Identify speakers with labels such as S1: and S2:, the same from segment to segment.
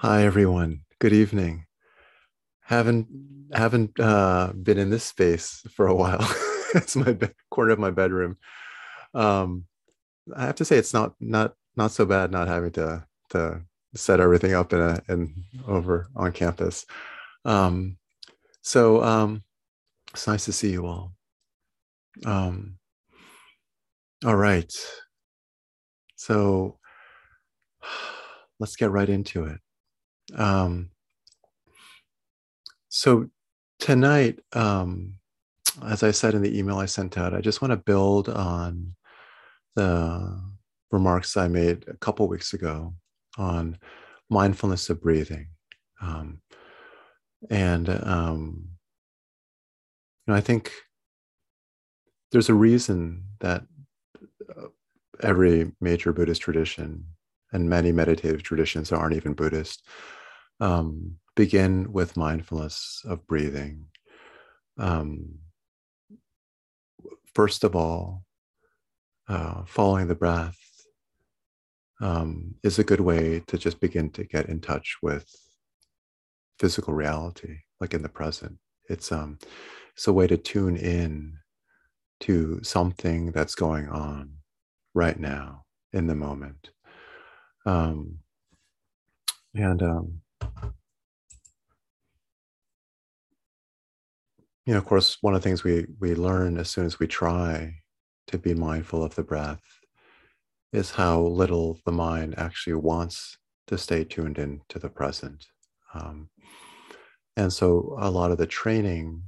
S1: Hi everyone. Good evening. Haven't haven't uh, been in this space for a while. it's my be- corner of my bedroom. Um, I have to say it's not not not so bad not having to to set everything up in a in over on campus. Um, so um, it's nice to see you all. Um, all right. So let's get right into it. Um, so tonight, um, as I said in the email I sent out, I just want to build on the remarks I made a couple weeks ago on mindfulness of breathing. Um, and um, you know, I think there's a reason that uh, every major Buddhist tradition and many meditative traditions aren't even Buddhist um, begin with mindfulness of breathing. Um, first of all, uh, following the breath um, is a good way to just begin to get in touch with physical reality, like in the present. It's um, it's a way to tune in to something that's going on right now in the moment. Um, and um, you know, of course, one of the things we we learn as soon as we try to be mindful of the breath is how little the mind actually wants to stay tuned in to the present. Um, and so, a lot of the training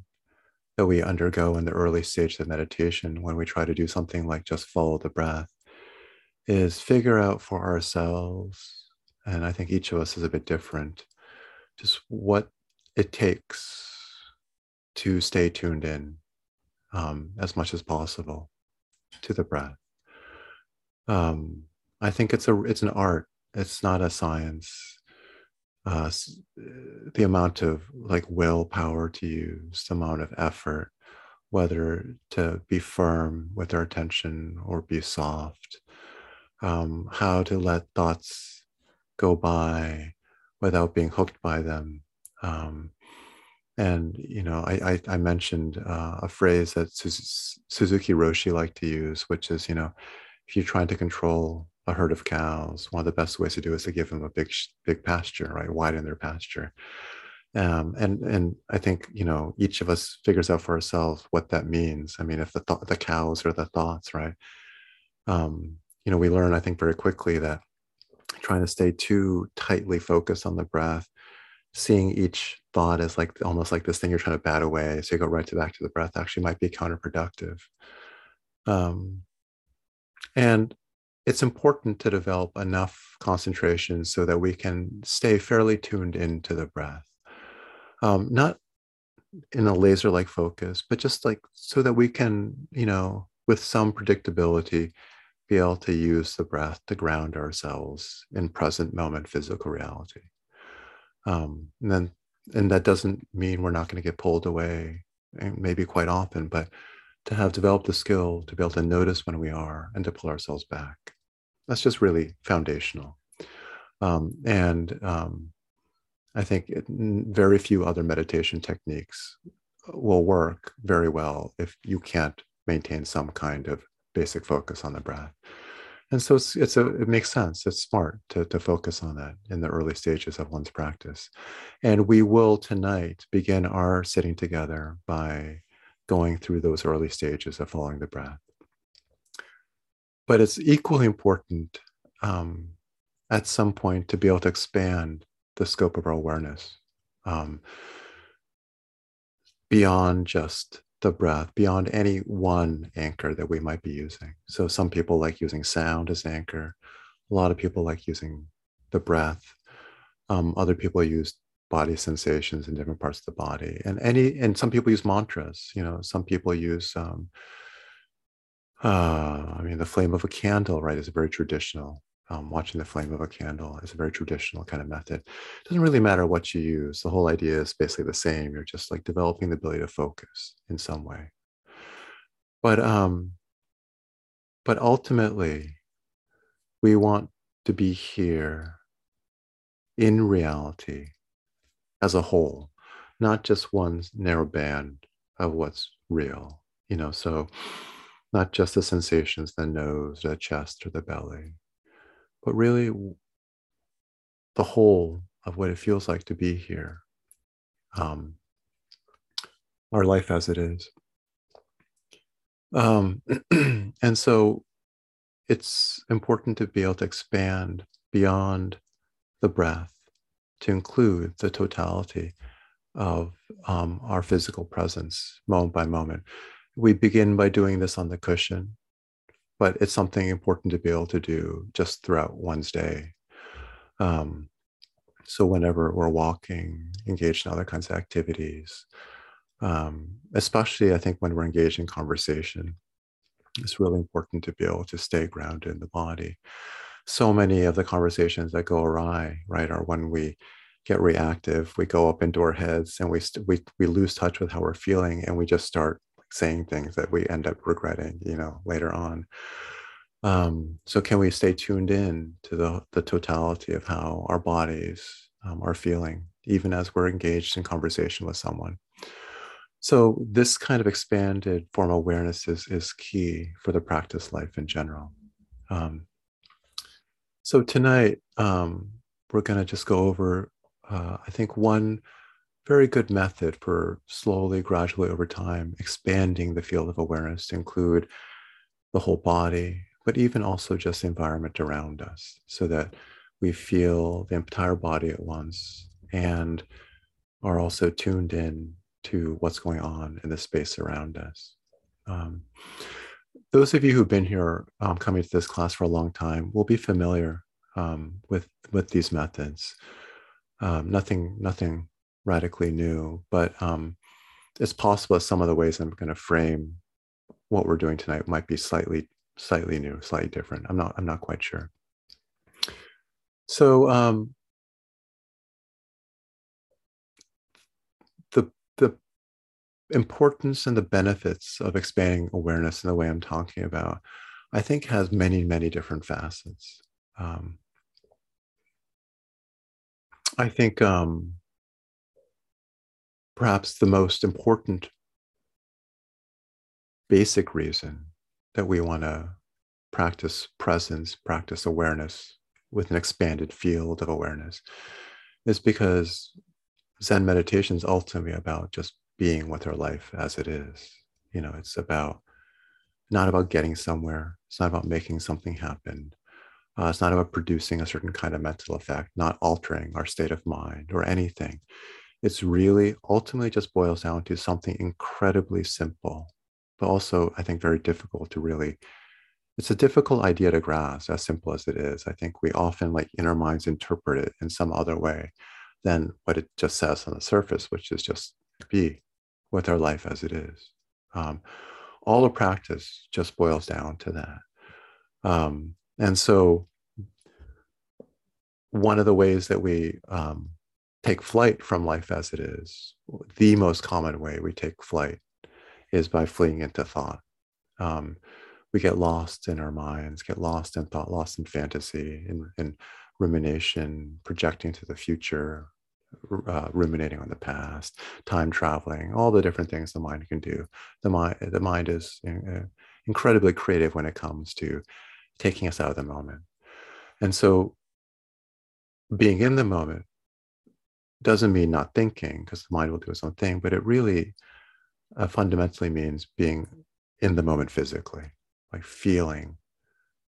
S1: that we undergo in the early stage of meditation, when we try to do something like just follow the breath, is figure out for ourselves, and I think each of us is a bit different, just what it takes to stay tuned in um, as much as possible to the breath. Um, I think it's a it's an art. It's not a science. Uh, the amount of like willpower to use, the amount of effort, whether to be firm with our attention or be soft, um, how to let thoughts go by without being hooked by them. Um, and you know, I I, I mentioned uh, a phrase that Suzuki Roshi liked to use, which is you know, if you're trying to control a herd of cows, one of the best ways to do is to give them a big big pasture, right? Widen their pasture. Um, and and I think you know each of us figures out for ourselves what that means. I mean, if the th- the cows are the thoughts, right? Um, you know, we learn I think very quickly that trying to stay too tightly focused on the breath seeing each thought as like almost like this thing you're trying to bat away so you go right to back to the breath actually might be counterproductive. Um, and it's important to develop enough concentration so that we can stay fairly tuned into the breath. Um, not in a laser like focus but just like so that we can you know with some predictability be able to use the breath to ground ourselves in present moment physical reality um, and then and that doesn't mean we're not going to get pulled away and maybe quite often but to have developed the skill to be able to notice when we are and to pull ourselves back that's just really foundational. Um, and um, i think it, very few other meditation techniques will work very well if you can't maintain some kind of basic focus on the breath and so it's, it's a it makes sense. It's smart to, to focus on that in the early stages of one's practice. And we will tonight begin our sitting together by going through those early stages of following the breath. But it's equally important um, at some point to be able to expand the scope of our awareness um, beyond just the breath beyond any one anchor that we might be using. So, some people like using sound as anchor. A lot of people like using the breath. Um, other people use body sensations in different parts of the body, and any and some people use mantras. You know, some people use. Um, uh, I mean, the flame of a candle, right, is very traditional um, watching the flame of a candle is a very traditional kind of method. It doesn't really matter what you use. The whole idea is basically the same. You're just like developing the ability to focus in some way. But um, but ultimately, we want to be here in reality as a whole, not just one narrow band of what's real, you know, so not just the sensations, the nose, the chest, or the belly, but really the whole of what it feels like to be here. Um, our life as it is. Um, and so it's important to be able to expand beyond the breath to include the totality of um, our physical presence moment by moment. We begin by doing this on the cushion, but it's something important to be able to do just throughout one's day. Um, so, whenever we're walking, engaged in other kinds of activities, um, especially I think when we're engaged in conversation, it's really important to be able to stay grounded in the body. So many of the conversations that go awry, right, are when we get reactive, we go up into our heads and we, st- we, we lose touch with how we're feeling and we just start saying things that we end up regretting, you know, later on. Um, so can we stay tuned in to the, the totality of how our bodies um, are feeling, even as we're engaged in conversation with someone? So this kind of expanded form of awareness is, is key for the practice life in general. Um, so tonight, um, we're going to just go over, uh, I think, one very good method for slowly, gradually over time, expanding the field of awareness to include the whole body, but even also just the environment around us so that we feel the entire body at once and are also tuned in to what's going on in the space around us. Um, those of you who've been here um, coming to this class for a long time will be familiar um, with with these methods. Um, nothing nothing radically new, but um, it's possible that some of the ways I'm going to frame what we're doing tonight might be slightly slightly new, slightly different. I'm not I'm not quite sure. So um, the importance and the benefits of expanding awareness in the way I'm talking about, I think has many, many different facets. Um, I think um, perhaps the most important basic reason that we want to practice presence, practice awareness with an expanded field of awareness is because Zen meditation is ultimately about just being with our life as it is. You know, it's about not about getting somewhere. It's not about making something happen. Uh, it's not about producing a certain kind of mental effect, not altering our state of mind or anything. It's really ultimately just boils down to something incredibly simple, but also, I think, very difficult to really. It's a difficult idea to grasp, as simple as it is. I think we often, like, in our minds, interpret it in some other way than what it just says on the surface, which is just be with our life as it is. Um, all the practice just boils down to that. Um, and so, one of the ways that we um, take flight from life as it is, the most common way we take flight is by fleeing into thought. Um, we get lost in our minds, get lost in thought, lost in fantasy, in, in rumination, projecting to the future, uh, ruminating on the past, time traveling, all the different things the mind can do. The mind, the mind is uh, incredibly creative when it comes to taking us out of the moment. And so, being in the moment doesn't mean not thinking, because the mind will do its own thing, but it really uh, fundamentally means being in the moment physically, like feeling,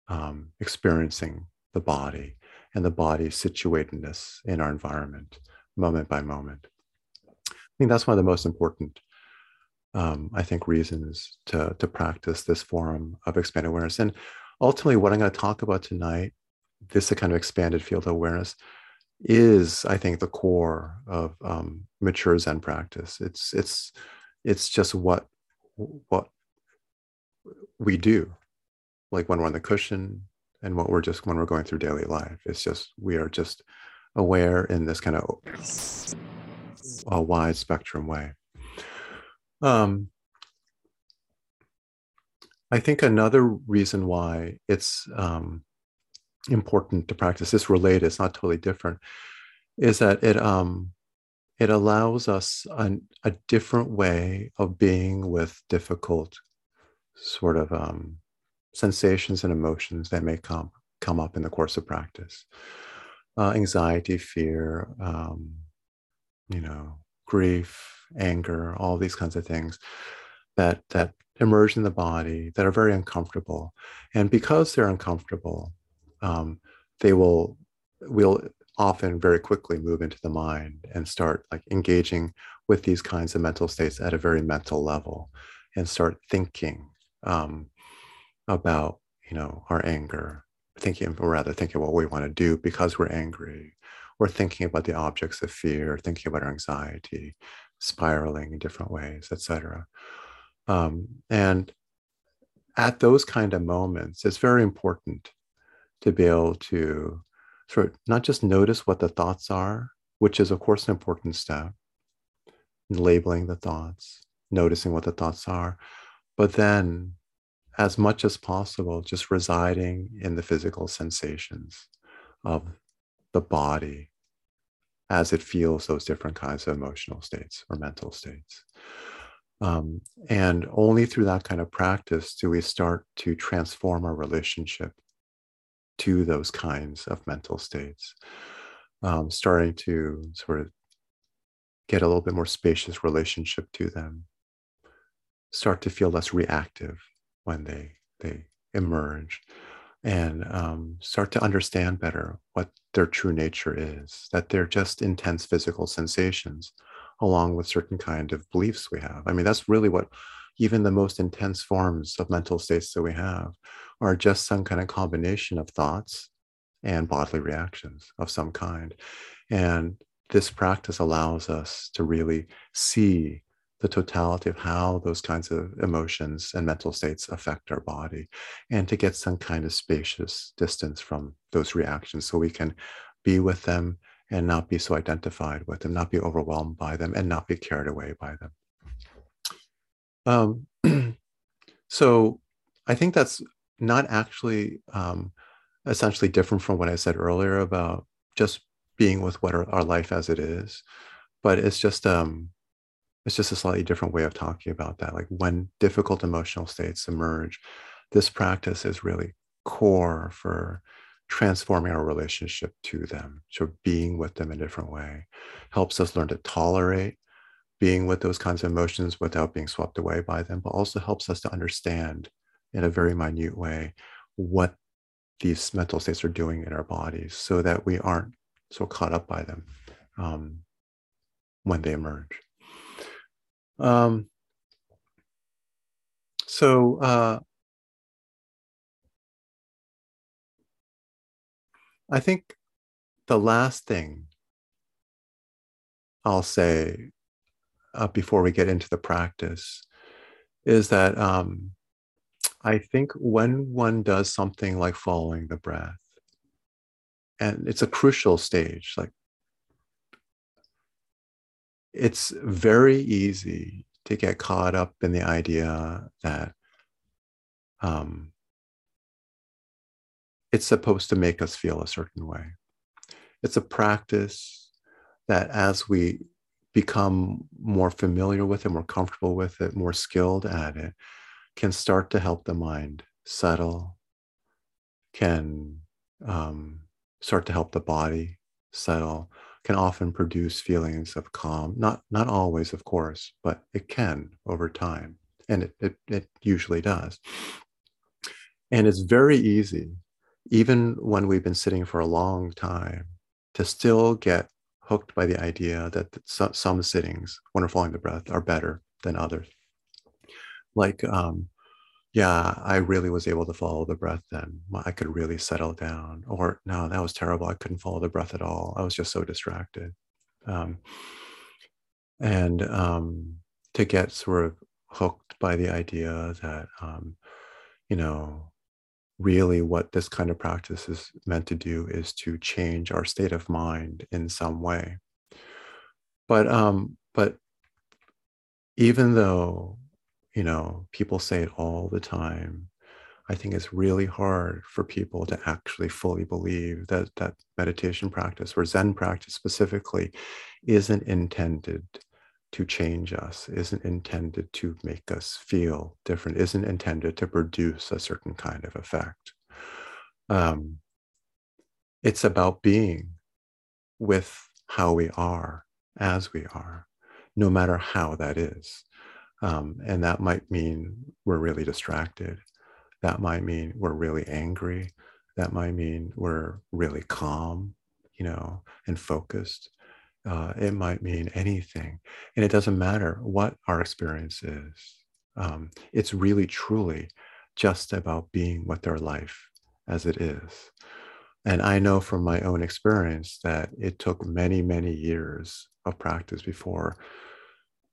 S1: um, experiencing the body and the body's situatedness in our environment moment by moment. I think that's one of the most important, um, I think, reasons to, to practice this form of expanded awareness. And ultimately, what I'm going to talk about tonight, this kind of expanded field of awareness, is I think the core of um, mature Zen practice. It's it's it's just what what we do, like when we're on the cushion and what we're just when we're going through daily life. It's just we are just aware in this kind of a wide spectrum way. Um, I think another reason why it's um, important to practice. This related, it's not totally different, is that it um it allows us an, a different way of being with difficult sort of um, sensations and emotions that may come come up in the course of practice. Uh, anxiety fear um, you know grief anger all these kinds of things that that emerge in the body that are very uncomfortable. And because they're uncomfortable um, they will will often very quickly move into the mind and start like engaging with these kinds of mental states at a very mental level and start thinking um, about you know our anger thinking or rather thinking what we want to do because we're angry or thinking about the objects of fear thinking about our anxiety spiraling in different ways etc um, and at those kind of moments it's very important to be able to sort of not just notice what the thoughts are which is of course an important step labeling the thoughts noticing what the thoughts are but then as much as possible, just residing in the physical sensations of the body as it feels those different kinds of emotional states or mental states. Um, and only through that kind of practice do we start to transform our relationship to those kinds of mental states, um, starting to sort of get a little bit more spacious relationship to them, start to feel less reactive when they they emerge. And um, start to understand better what their true nature is that they're just intense physical sensations along with certain kind of beliefs we have. I mean that's really what even the most intense forms of mental states that we have are just some kind of combination of thoughts and bodily reactions of some kind and this practice allows us to really see the totality of how those kinds of emotions and mental states affect our body and to get some kind of spacious distance from those reactions so we can be with them and not be so identified with them, not be overwhelmed by them, and not be carried away by them. Um, so I think that's not actually um, essentially different from what I said earlier about just being with what our, our life as it is, but it's just um, it's just a slightly different way of talking about that. Like when difficult emotional states emerge, this practice is really core for transforming our relationship to them. So being with them in a different way helps us learn to tolerate being with those kinds of emotions without being swept away by them, but also helps us to understand in a very minute way what these mental states are doing in our bodies so that we aren't so caught up by them um, when they emerge. Um, so uh, I think the last thing I'll say uh, before we get into the practice is that um, I think when one does something like following the breath, and it's a crucial stage, like it's very easy to get caught up in the idea that um, it's supposed to make us feel a certain way. It's a practice that as we become more familiar with it, more comfortable with it, more skilled at it, can start to help the mind settle, can um, start to help the body settle, can often produce feelings of calm. Not not always, of course, but it can over time, and it it, it usually does. And it's very easy, even when we've been sitting for a long time, to still get hooked by the idea that some, sittings, when we're following the breath, are better than others. Like um, yeah, I really was able to follow the breath then. I could really settle down. Or no, that was terrible. I couldn't follow the breath at all. I was just so distracted. Um, and um, to get sort of hooked by the idea that, um, you know, really what this kind of practice is meant to do is to change our state of mind in some way. But um, but even though you know, people say it all the time. I think it's really hard for people to actually fully believe that that meditation practice or Zen practice specifically isn't intended to change us, isn't intended to make us feel different, isn't intended to produce a certain kind of effect. Um, it's about being with how we are as we are, no matter how that is. Um, and that might mean we're really distracted. That might mean we're really angry. That might mean we're really calm, you know, and focused. Uh, it might mean anything. And it doesn't matter what our experience is. Um, it's really, truly just about being with our life as it is. And I know from my own experience that it took many, many years of practice before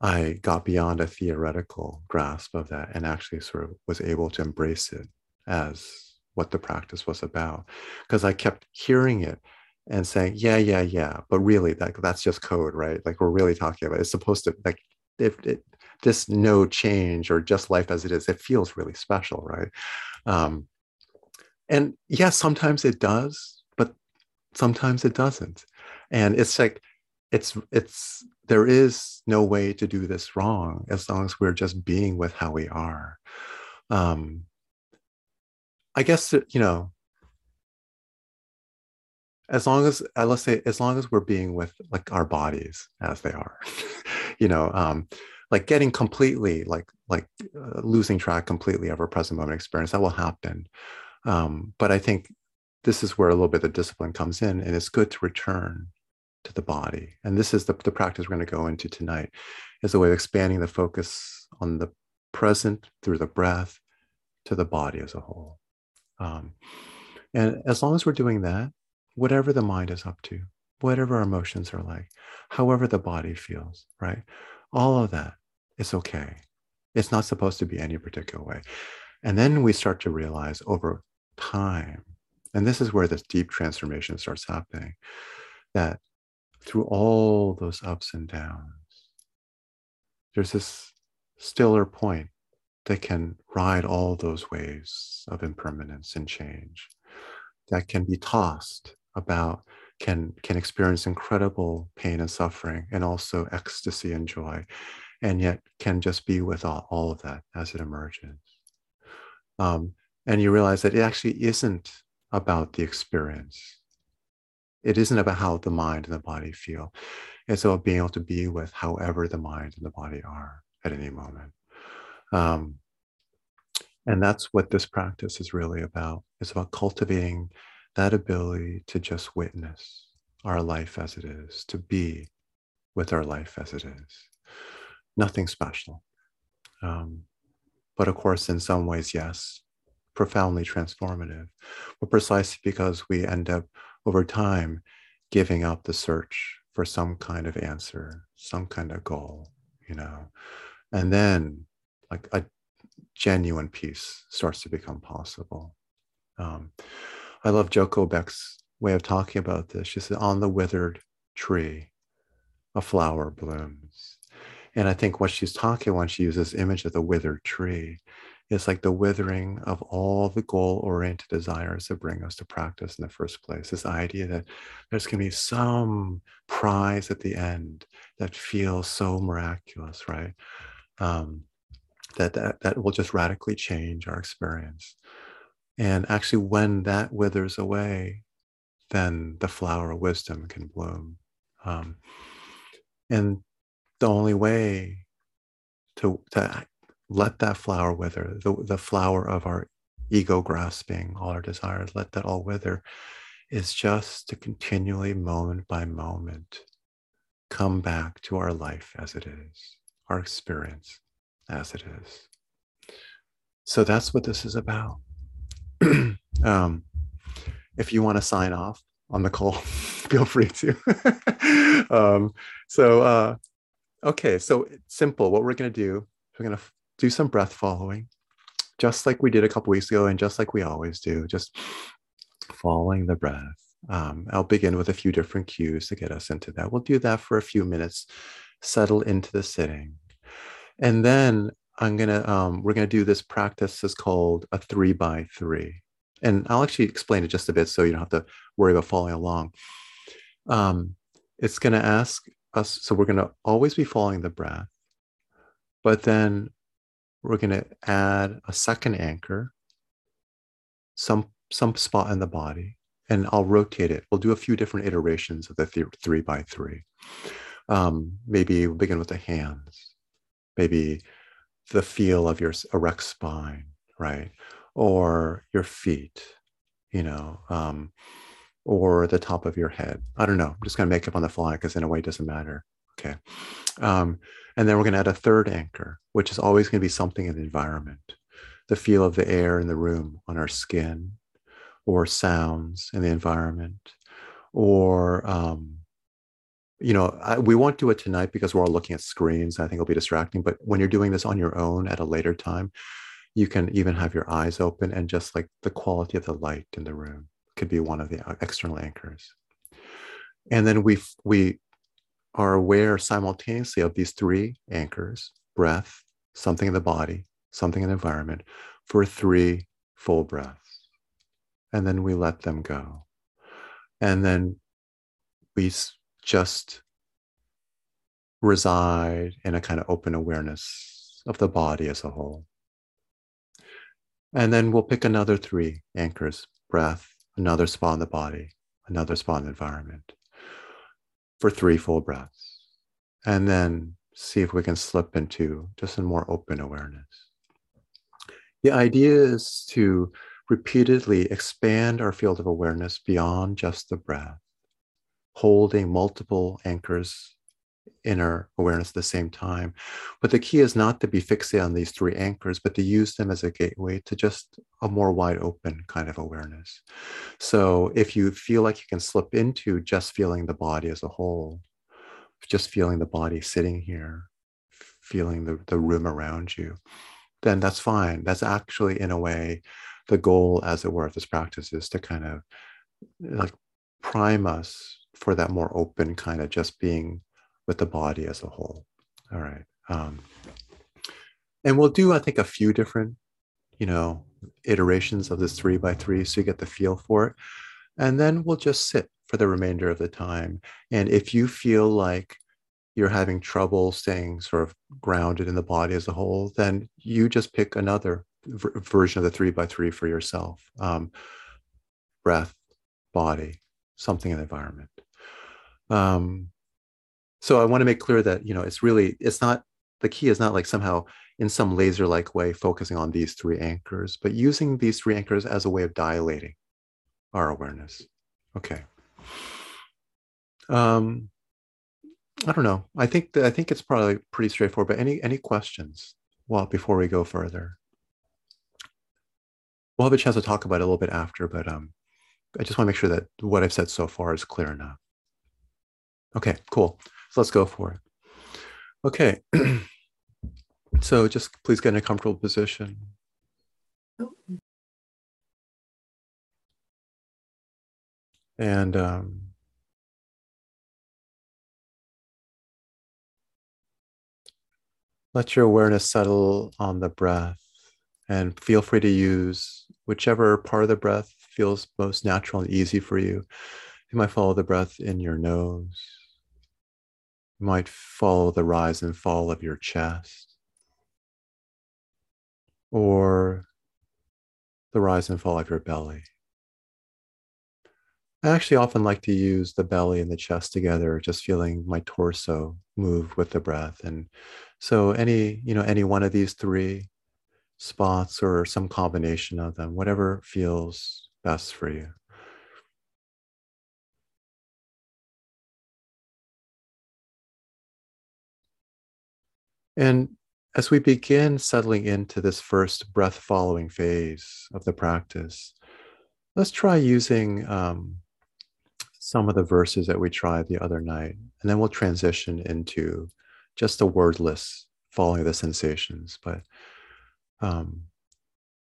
S1: I got beyond a theoretical grasp of that and actually sort of was able to embrace it as what the practice was about. Because I kept hearing it and saying, yeah, yeah, yeah. But really, that, that's just code, right? Like we're really talking about it's supposed to, like, if it, this no change or just life as it is, it feels really special, right? Um, and yes, sometimes it does, but sometimes it doesn't. And it's like, it's it's there is no way to do this wrong as long as we're just being with how we are um i guess you know as long as uh, let's say as long as we're being with like our bodies as they are you know um like getting completely like like uh, losing track completely of our present moment experience that will happen um but i think this is where a little bit of discipline comes in and it's good to return to the body. And this is the, the practice we're going to go into tonight is a way of expanding the focus on the present through the breath to the body as a whole. Um, and as long as we're doing that, whatever the mind is up to, whatever our emotions are like, however the body feels, right? All of that is okay. It's not supposed to be any particular way. And then we start to realize over time, and this is where this deep transformation starts happening, that through all those ups and downs, there's this stiller point that can ride all those waves of impermanence and change, that can be tossed about, can, can experience incredible pain and suffering, and also ecstasy and joy, and yet can just be with all, all of that as it emerges. Um, and you realize that it actually isn't about the experience it isn't about how the mind and the body feel. It's about being able to be with however the mind and the body are at any moment. Um, and that's what this practice is really about. It's about cultivating that ability to just witness our life as it is, to be with our life as it is. Nothing special. Um, but of course, in some ways, yes, profoundly transformative, but precisely because we end up over time giving up the search for some kind of answer, some kind of goal, you know. And then like a genuine peace starts to become possible. Um, I love Joko Beck's way of talking about this. She said, on the withered tree, a flower blooms. And I think what she's talking when she uses this image of the withered tree is like the withering of all the goal oriented desires that bring us to practice in the first place. This idea that there's going to be some prize at the end that feels so miraculous, right? Um, that, that, that will just radically change our experience. And actually, when that withers away, then the flower of wisdom can bloom. Um, and the only way to, to let that flower wither, the, the flower of our ego grasping, all our desires, let that all wither, is just to continually, moment by moment, come back to our life as it is, our experience as it is. So that's what this is about. um, if you want to sign off on the call, feel free to. um, so, uh, okay, so simple. What we're going to do, we're going to do some breath following, just like we did a couple weeks ago, and just like we always do, just following the breath. Um, I'll begin with a few different cues to get us into that. We'll do that for a few minutes, settle into the sitting. And then I'm gonna um, we're gonna do this practice is called a three by three, and I'll actually explain it just a bit so you don't have to worry about following along. Um, it's gonna ask us, so we're gonna always be following the breath, but then we're gonna add a second anchor, some some spot in the body, and I'll rotate it. We'll do a few different iterations of the th- three by three. Um, maybe we'll begin with the hands, maybe the feel of your erect spine, right? Or your feet, you know, um, or the top of your head. I don't know. I'm just going to make up on the fly because in a way it doesn't matter. Okay. Um, and then we're going to add a third anchor, which is always going to be something in the environment the feel of the air in the room on our skin, or sounds in the environment, or um, you know, I, we won't do it tonight because we're all looking at screens. I think it'll be distracting. But when you're doing this on your own at a later time, you can even have your eyes open and just like the quality of the light in the room could be one of the uh, external anchors. And then we we are aware simultaneously of these three anchors: breath, something in the body, something in the environment, for three full breaths, and then we let them go, and then we just reside in a kind of open awareness of the body as a whole. And then we'll pick another three anchors breath, another spot in the body, another spot in the environment for three full breaths. And then see if we can slip into just a more open awareness. The idea is to repeatedly expand our field of awareness beyond just the breath holding multiple anchors in our awareness at the same time. But the key is not to be fixated on these three anchors, but to use them as a gateway to just a more wide open kind of awareness. So if you feel like you can slip into just feeling the body as a whole, just feeling the body sitting here, feeling the, the room around you, then that's fine. That's actually, in a way, the goal, as it were, of this practice is to kind of like prime us for that more open kind of just being with the body as a whole. All right. Um, and we'll do, I think, a few different, you know, iterations of this three by three so you get the feel for it. And then we'll just sit for the remainder of the time. And if you feel like you're having trouble staying sort of grounded in the body as a whole, then you just pick another v- version of the three by three for yourself um, breath, body, something in the environment. Um, so I want to make clear that you know it's really it's not the key is not like somehow in some laser-like way focusing on these three anchors, but using these three anchors as a way of dilating our awareness. Okay. Um, I don't know. I think that I think it's probably pretty straightforward. But any any questions? Well, before we go further, we'll have a chance to talk about it a little bit after. But um, I just want to make sure that what I've said so far is clear enough. Okay, cool. So let's go for it. Okay. so just please get in a comfortable position. And um, let your awareness settle on the breath and feel free to use whichever part of the breath feels most natural and easy for you. You might follow the breath in your nose you might follow the rise and fall of your chest or the rise and fall of your belly. I actually often like to use the belly and the chest together, just feeling my torso move with the breath. And so any, you know, any one of these three spots or some combination of them, whatever feels best for you. And as we begin settling into this first breath following phase of the practice, let's try using um, some of the verses that we tried the other night, and then we'll transition into just a wordless following the sensations. But um,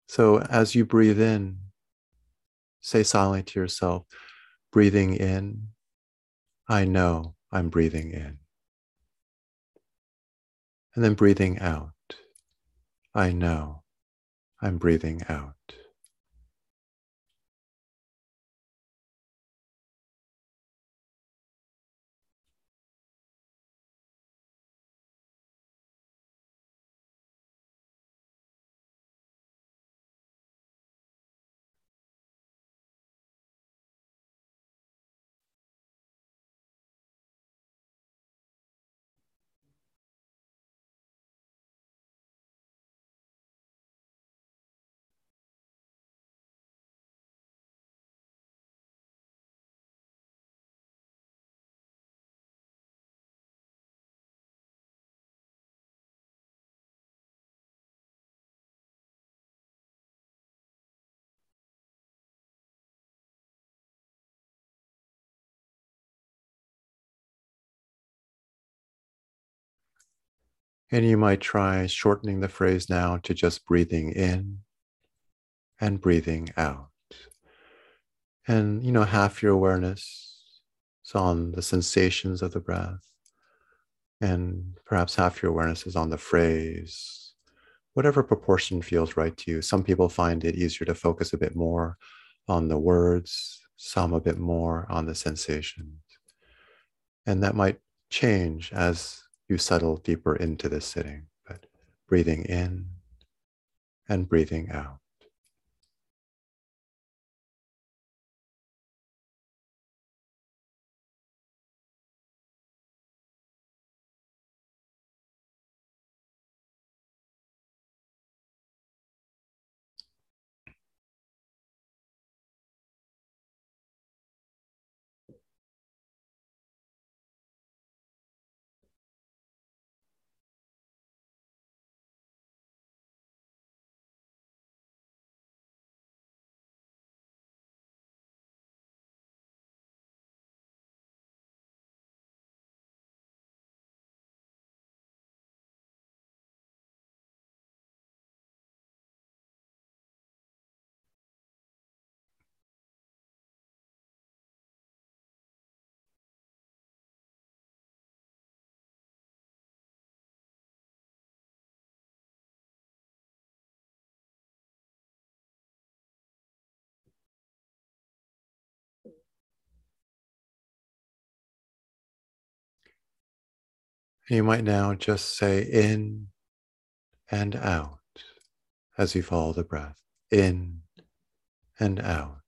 S1: so as you breathe in, say silently to yourself, breathing in, I know I'm breathing in and then breathing out. I know I'm breathing out. And you might try shortening the phrase now to just breathing in and breathing out. And, you know, half your awareness is on the sensations of the breath, and perhaps half your awareness is on the phrase, whatever proportion feels right to you. Some people find it easier to focus a bit more on the words, some a bit more on the sensations. And that might change as you settle deeper into this sitting, but breathing in and breathing out. You might now just say in and out as you follow the breath. In and out.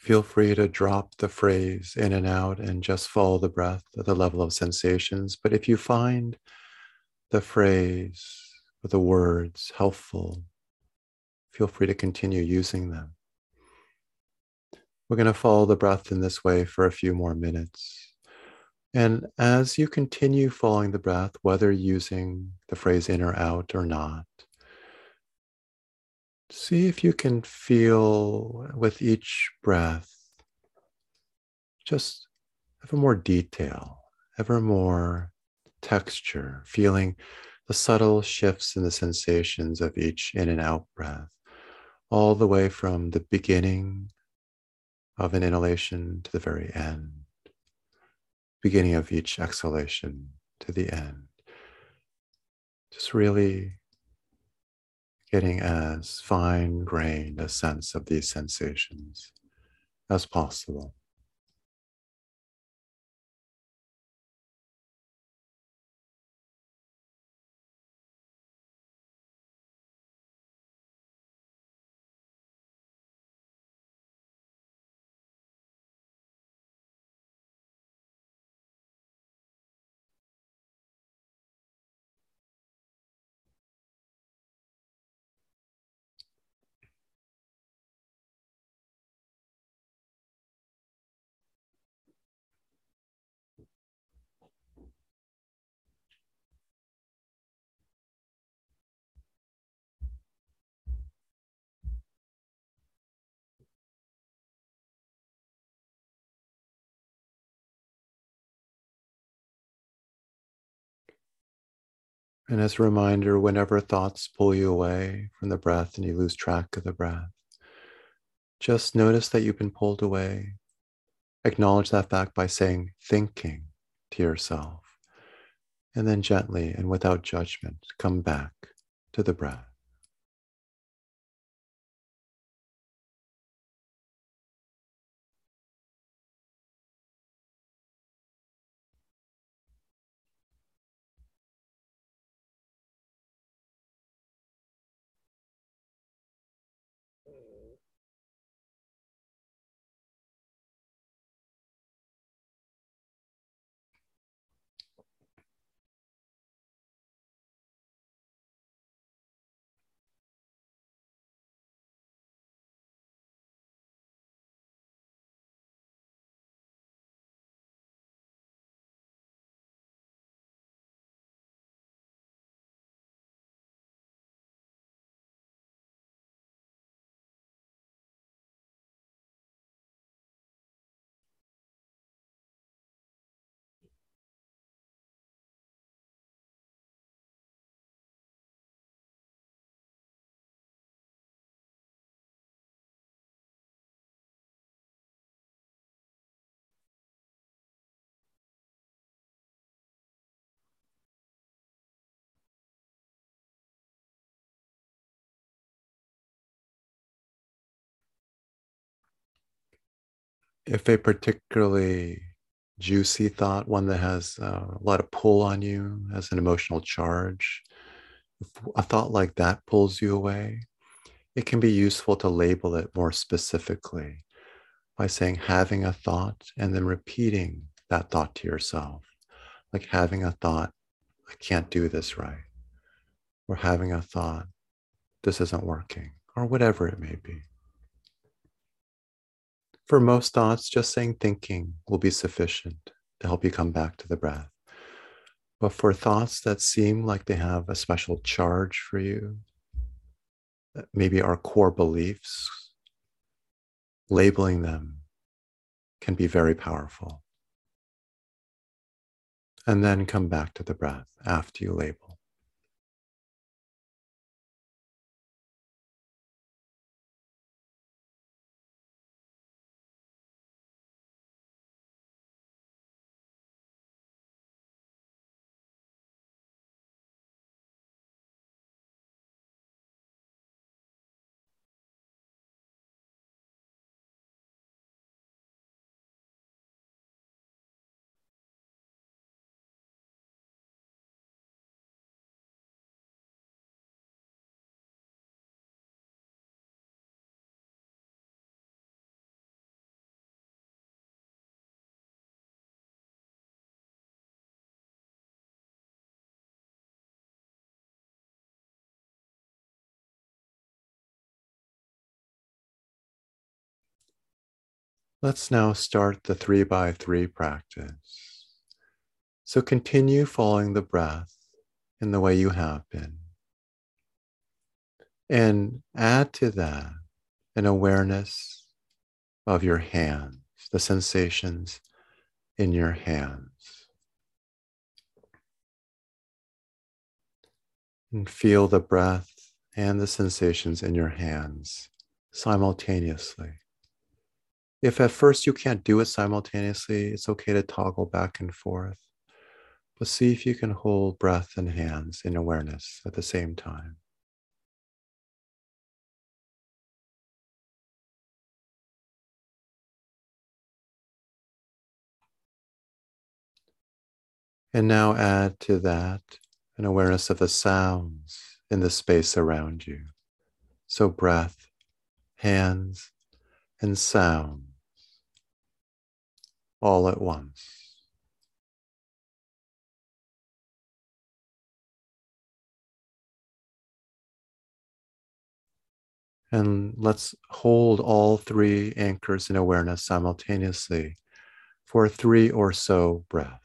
S1: Feel free to drop the phrase in and out and just follow the breath at the level of sensations. But if you find the phrase or the words helpful, feel free to continue using them. We're going to follow the breath in this way for a few more minutes. And as you continue following the breath, whether using the phrase in or out or not, See if you can feel with each breath just ever more detail, ever more texture, feeling the subtle shifts in the sensations of each in and out breath, all the way from the beginning of an inhalation to the very end, beginning of each exhalation to the end. Just really getting as fine grained a sense of these sensations as possible. And as a reminder, whenever thoughts pull you away from the breath and you lose track of the breath, just notice that you've been pulled away. Acknowledge that fact by saying thinking to yourself. And then gently and without judgment, come back to the breath. If a particularly juicy thought, one that has uh, a lot of pull on you, has an emotional charge, if a thought like that pulls you away, it can be useful to label it more specifically by saying having a thought and then repeating that thought to yourself. Like having a thought, I can't do this right. Or having a thought, this isn't working, or whatever it may be. For most thoughts, just saying thinking will be sufficient to help you come back to the breath. But for thoughts that seem like they have a special charge for you, uh, maybe our core beliefs, labeling them can be very powerful. And then come back to the breath after you label. Let's now start the three by three practice. So continue following the breath in the way you have been. And add to that an awareness of your hands, the sensations in your hands. And feel the breath and the sensations in your hands simultaneously. If at first you can't do it simultaneously, it's okay to toggle back and forth. but see if you can hold breath and hands in awareness at the same time. And now add to that an awareness of the sounds in the space around you. So, breath, hands, and sounds all at once. And let's hold all three anchors in awareness simultaneously for three or so breaths.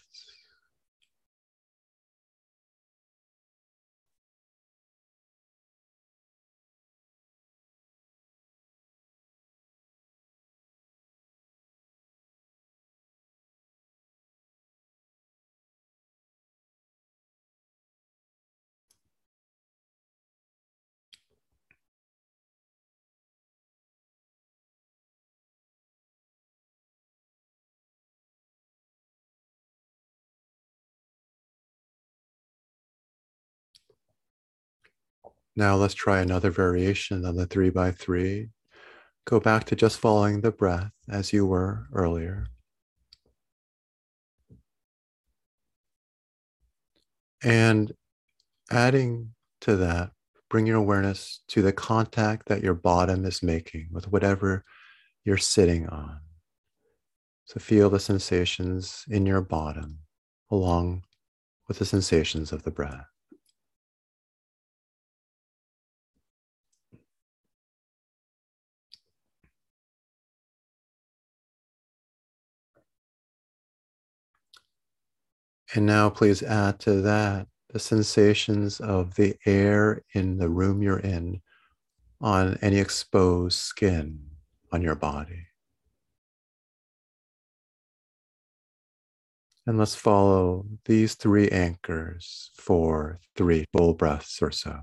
S1: Now let's try another variation on the three by three. Go back to just following the breath as you were earlier. And adding to that, bring your awareness to the contact that your bottom is making with whatever you're sitting on. So feel the sensations in your bottom along with the sensations of the breath. And now, please add to that the sensations of the air in the room you're in on any exposed skin on your body. And let's follow these three anchors for three full breaths or so.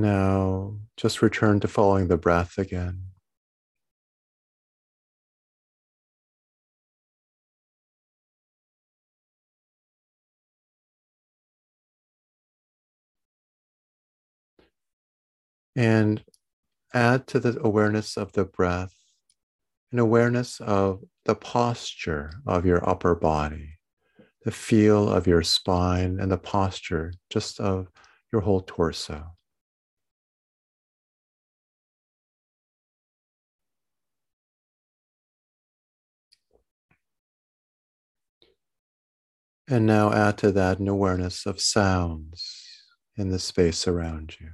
S1: Now, just return to following the breath again. And add to the awareness of the breath an awareness of the posture of your upper body, the feel of your spine, and the posture just of your whole torso. And now add to that an awareness of sounds in the space around you.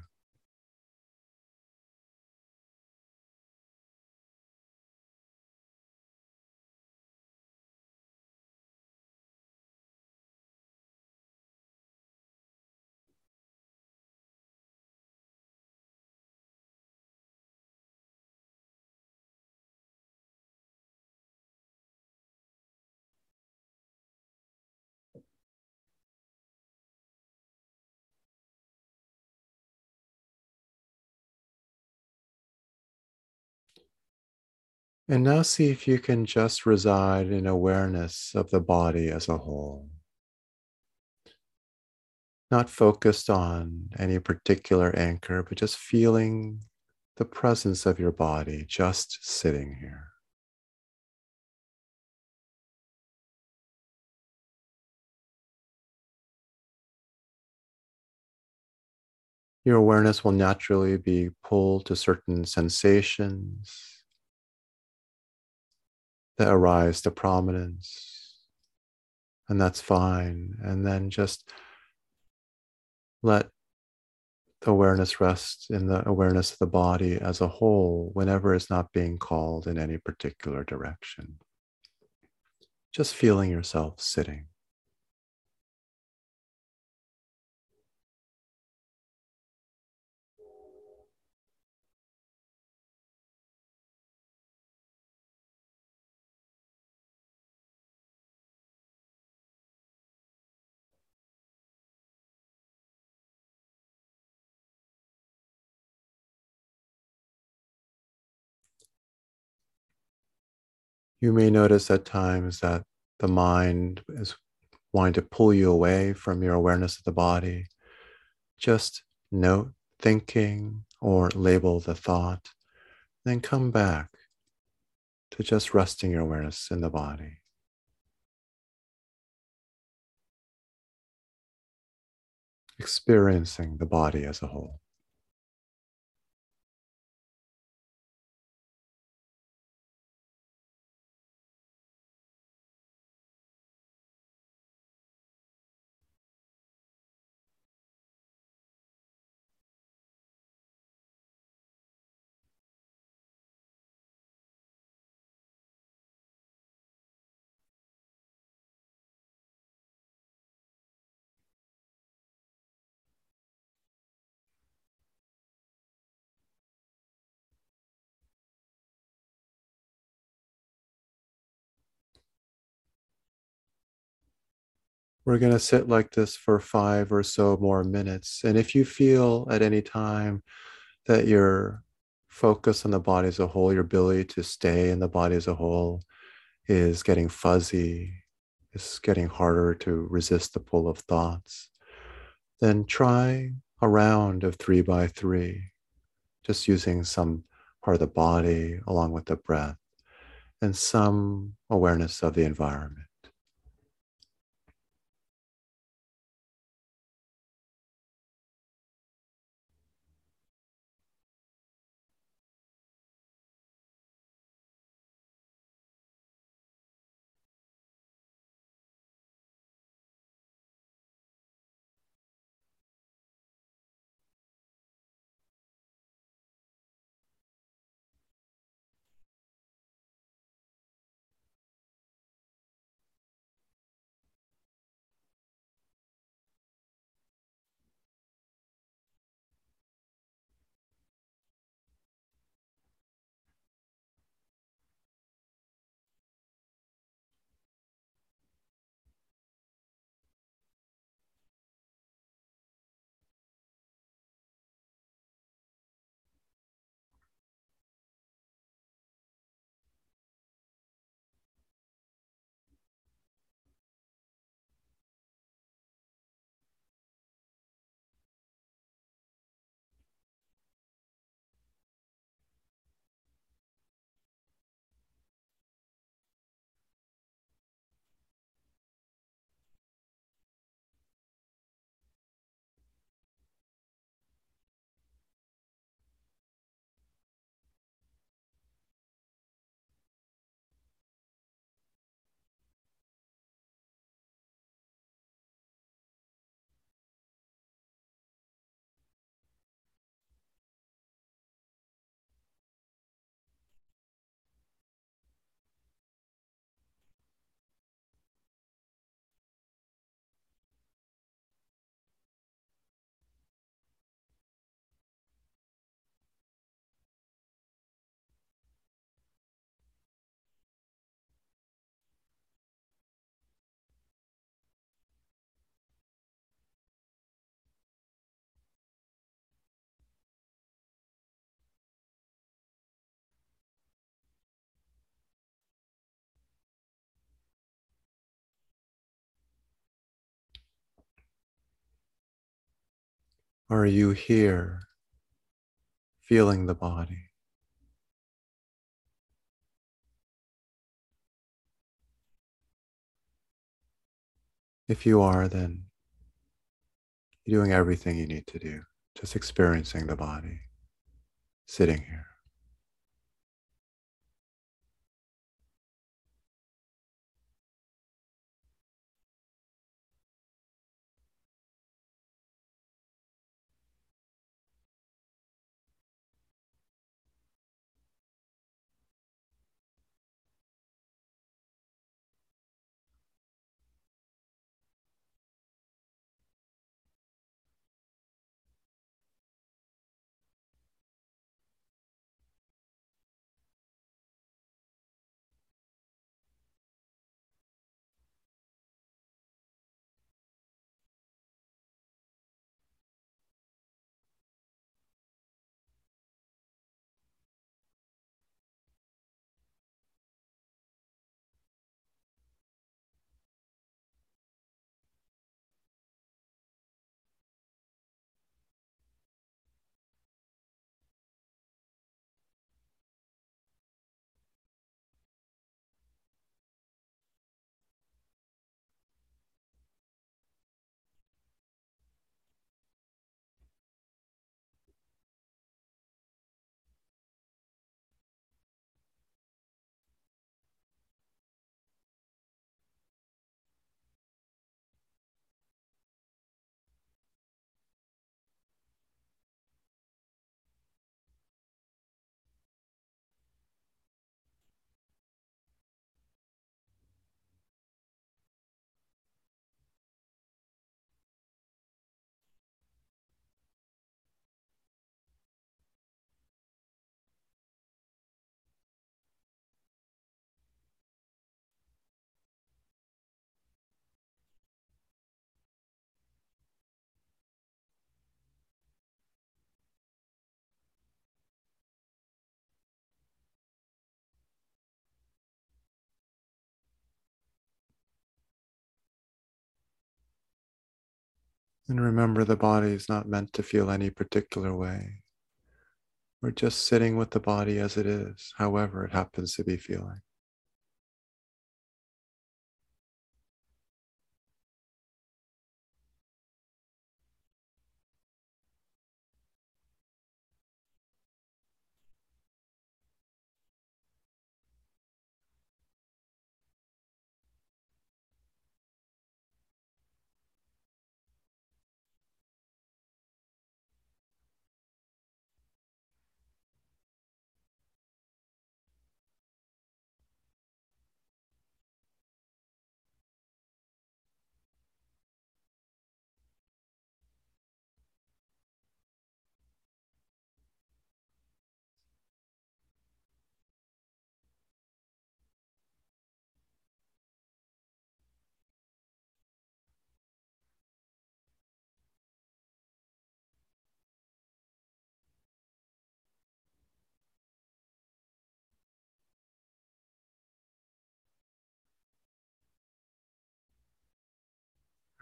S1: And now see if you can just reside in awareness of the body as a whole. Not focused on any particular anchor, but just feeling the presence of your body just sitting here. Your awareness will naturally be pulled to certain sensations that arise to prominence. And that's fine. And then just let the awareness rest in the awareness of the body as a whole whenever it's not being called in any particular direction. Just feeling yourself sitting. You may notice at times that the mind is wanting to pull you away from your awareness of the body. Just note thinking or label the thought, then come back to just resting your awareness in the body. Experiencing the body as a whole. We're going to sit like this for five or so more minutes. And if you feel at any time that your focus on the body as a whole, your ability to stay in the body as a whole is getting fuzzy, is getting harder to resist the pull of thoughts, then try a round of three by three, just using some part of the body along with the breath and some awareness of the environment. Are you here feeling the body? If you are, then you're doing everything you need to do, just experiencing the body, sitting here. And remember, the body is not meant to feel any particular way. We're just sitting with the body as it is, however it happens to be feeling.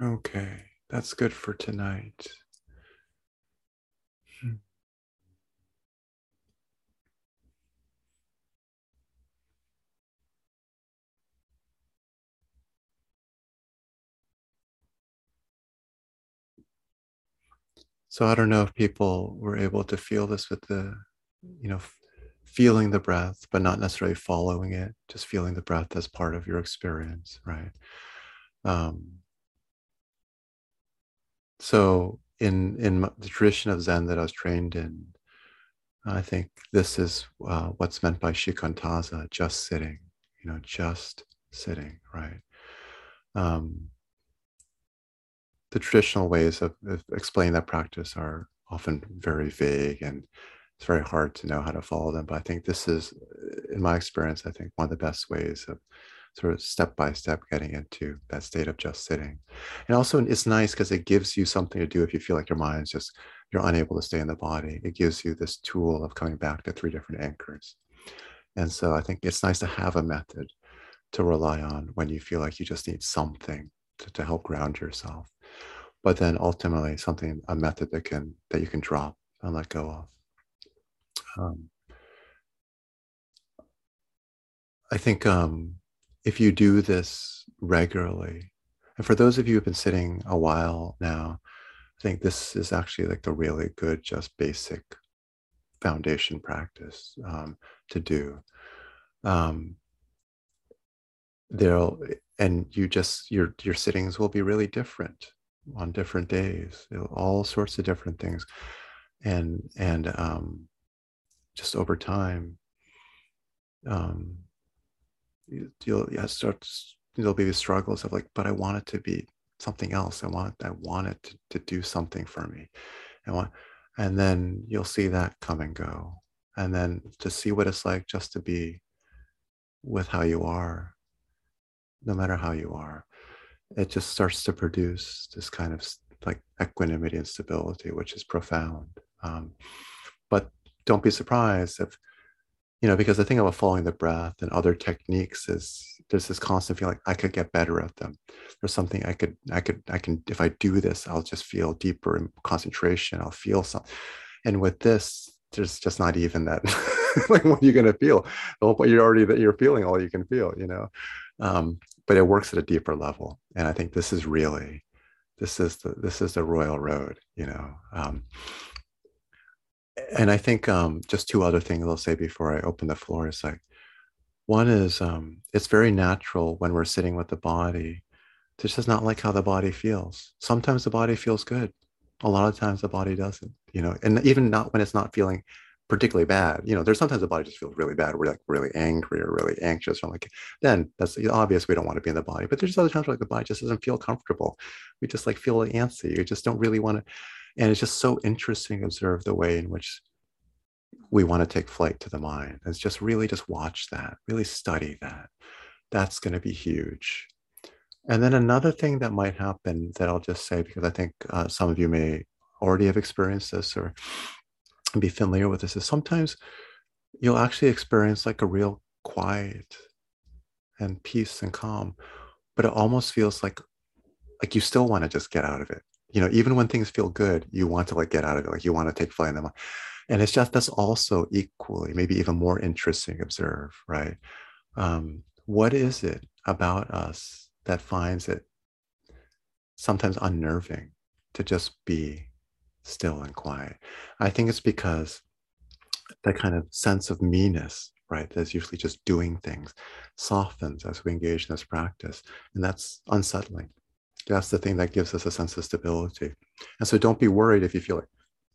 S1: Okay, that's good for tonight. Hmm. So I don't know if people were able to feel this with the, you know, feeling the breath, but not necessarily following it, just feeling the breath as part of your experience, right? Um, so in in the tradition of Zen that I was trained in, I think this is uh, what's meant by shikantaza, just sitting, you know, just sitting, right? Um, the traditional ways of, of explaining that practice are often very vague and it's very hard to know how to follow them. But I think this is, in my experience, I think one of the best ways of sort of step by step getting into that state of just sitting. And also, it's nice because it gives you something to do if you feel like your mind's just, you're unable to stay in the body. It gives you this tool of coming back to three different anchors. And so I think it's nice to have a method to rely on when you feel like you just need something to, to help ground yourself. But then ultimately something, a method that can that you can drop and let go of. Um, I think um, if you do this regularly, and for those of you who've been sitting a while now, I think this is actually like the really good, just basic foundation practice um, to do. Um, there'll and you just your your sittings will be really different on different days, all sorts of different things, and and um, just over time, um, you'll yeah start there'll be these struggles of like but i want it to be something else. I want i want it to, to do something for me. I want and then you'll see that come and go. And then to see what it's like just to be with how you are no matter how you are it just starts to produce this kind of like equanimity and stability which is profound. Um, but don't be surprised if you know, because the thing about following the breath and other techniques is there's this constant feeling I could get better at them. There's something I could, I could, I can, if I do this, I'll just feel deeper in concentration. I'll feel something. And with this, there's just not even that. like, what are you going to feel? Whole point you're already that you're feeling all you can feel, you know. Um, but it works at a deeper level, and I think this is really, this is the this is the royal road, you know. Um, and I think um, just two other things I'll say before I open the floor is like, one is um, it's very natural when we're sitting with the body to just not like how the body feels. Sometimes the body feels good. A lot of times the body doesn't, you know, and even not when it's not feeling particularly bad. You know, there's sometimes the body just feels really bad. We're like really angry or really anxious. Or like, then that's obvious we don't want to be in the body. But there's other times where like the body just doesn't feel comfortable. We just like feel antsy. We just don't really want to and it's just so interesting to observe the way in which we want to take flight to the mind. It's just really just watch that, really study that. That's going to be huge. And then another thing that might happen that I'll just say, because I think uh, some of you may already have experienced this or be familiar with this, is sometimes you'll actually experience like a real quiet and peace and calm, but it almost feels like like you still want to just get out of it you know even when things feel good you want to like get out of it like you want to take flight in them and it's just that's also equally maybe even more interesting observe right? Um, what is it about us that finds it sometimes unnerving to just be still and quiet? I think it's because that kind of sense of meanness right that's usually just doing things softens as we engage in this practice and that's unsettling that's the thing that gives us a sense of stability. And so don't be worried if you feel like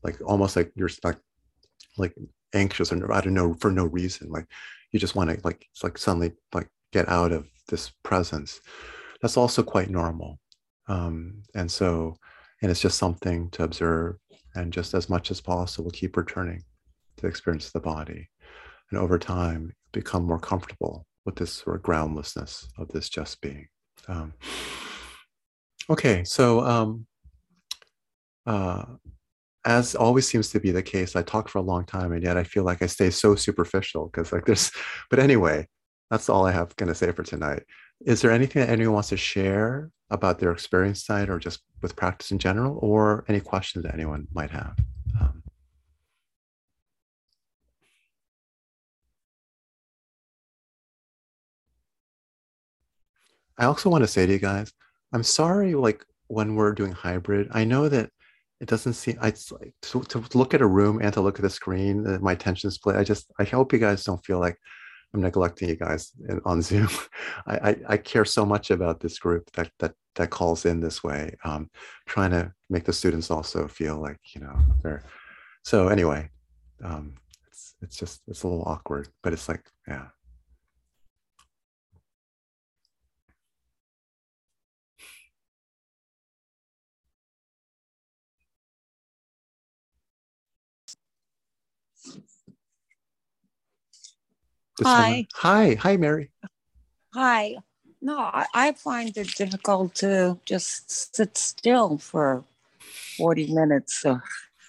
S1: like almost like you're like like anxious or i don't know for no reason. Like you just want to like like suddenly like get out of this presence. That's also quite normal. Um and so and it's just something to observe and just as much as possible keep returning to experience the body. And over time become more comfortable with this sort of groundlessness of this just being. Um, Okay, so um, uh, as always seems to be the case, I talk for a long time, and yet I feel like I stay so superficial because like there's. But anyway, that's all I have going to say for tonight. Is there anything that anyone wants to share about their experience tonight, or just with practice in general, or any questions that anyone might have? Um, I also want to say to you guys, I'm sorry, like when we're doing hybrid, I know that it doesn't seem it's like to, to look at a room and to look at the screen, uh, my attention split. I just I hope you guys don't feel like I'm neglecting you guys on Zoom. I, I, I care so much about this group that that that calls in this way, um, trying to make the students also feel like you know they're. So anyway, um, it's it's just it's a little awkward, but it's like yeah.
S2: Hi.
S1: Hi. Hi, Mary.
S2: Hi. No, I, I find it difficult to just sit still for 40 minutes. So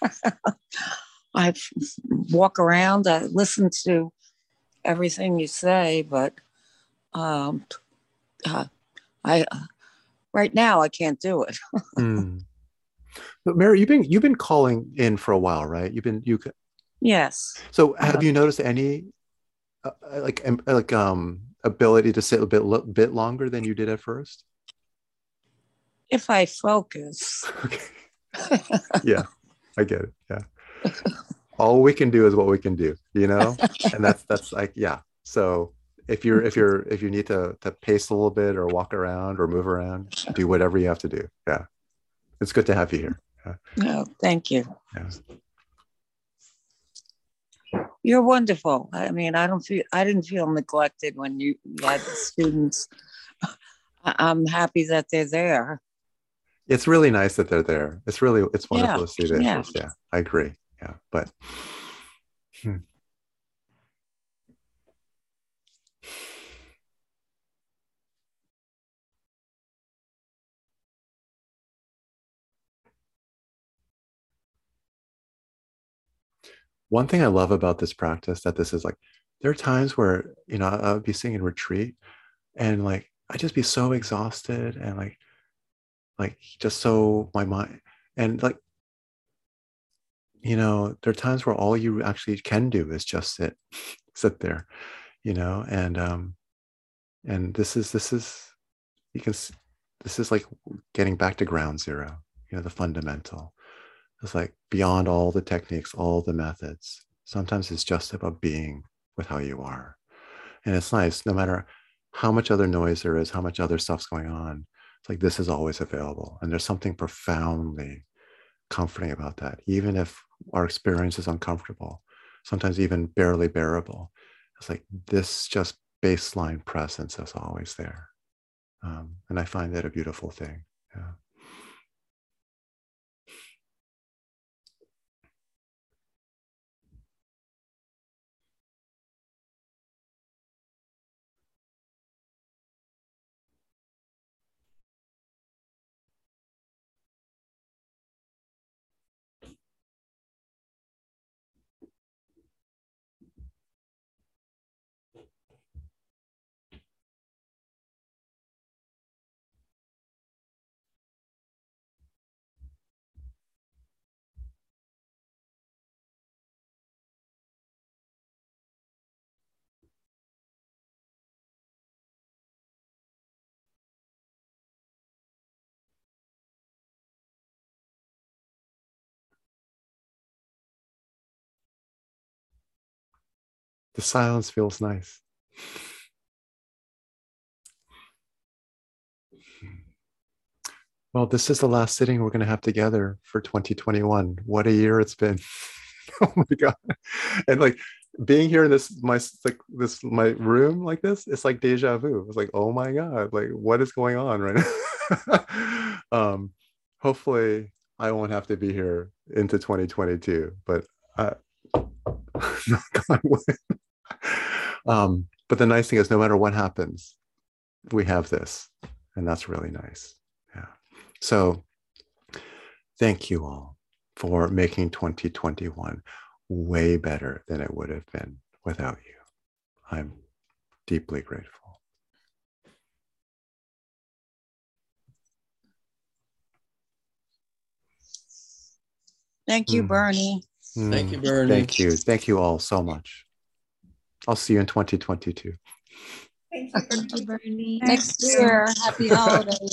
S2: I walk around, I listen to everything you say, but um, uh, I uh, right now I can't do it.
S1: mm. But Mary, you've been you've been calling in for a while, right? You've been you.
S2: Could Yes.
S1: So have uh, you noticed any uh, uh like like um ability to sit a bit bit longer than you did at first?
S2: If I focus.
S1: okay. yeah, I get it. Yeah. All we can do is what we can do, you know, and that's that's like yeah. So if you're if you're if you need to to pace a little bit or walk around or move around, do whatever you have to do. Yeah, it's good to have you here. Yeah.
S2: No, thank you.
S1: Yeah.
S2: You're wonderful. I mean, I don't feel I didn't feel neglected when you, had the students. I'm happy that they're there.
S1: It's really nice that they're there. It's really it's wonderful
S2: yeah.
S1: to see this.
S2: Yeah.
S1: yeah, I agree. Yeah, but. Hmm. One thing I love about this practice that this is like, there are times where, you know, I would be sitting in retreat and like, I'd just be so exhausted and like, like just so my mind and like, you know, there are times where all you actually can do is just sit, sit there, you know, and, um, and this is, this is, you can, this is like getting back to ground zero, you know, the fundamental it's like beyond all the techniques, all the methods. Sometimes it's just about being with how you are. And it's nice, no matter how much other noise there is, how much other stuff's going on. It's like this is always available. And there's something profoundly comforting about that, even if our experience is uncomfortable, sometimes even barely bearable. It's like this just baseline presence is always there. Um, and I find that a beautiful thing. Yeah. The silence feels nice. Well, this is the last sitting we're going to have together for 2021. What a year it's been. oh my god. And like being here in this my like this my room like this, it's like deja vu. It's like, "Oh my god, like what is going on right now?" um hopefully I won't have to be here into 2022, but uh, um, but the nice thing is, no matter what happens, we have this, and that's really nice. Yeah. So, thank you all for making 2021 way better than it would have been without you. I'm deeply grateful.
S2: Thank you, mm. Bernie.
S3: Mm. Thank you, Bernie.
S1: Thank you. Thank you all so much. I'll see you in 2022.
S4: Thank you, Bernie.
S2: Next year. Happy holidays.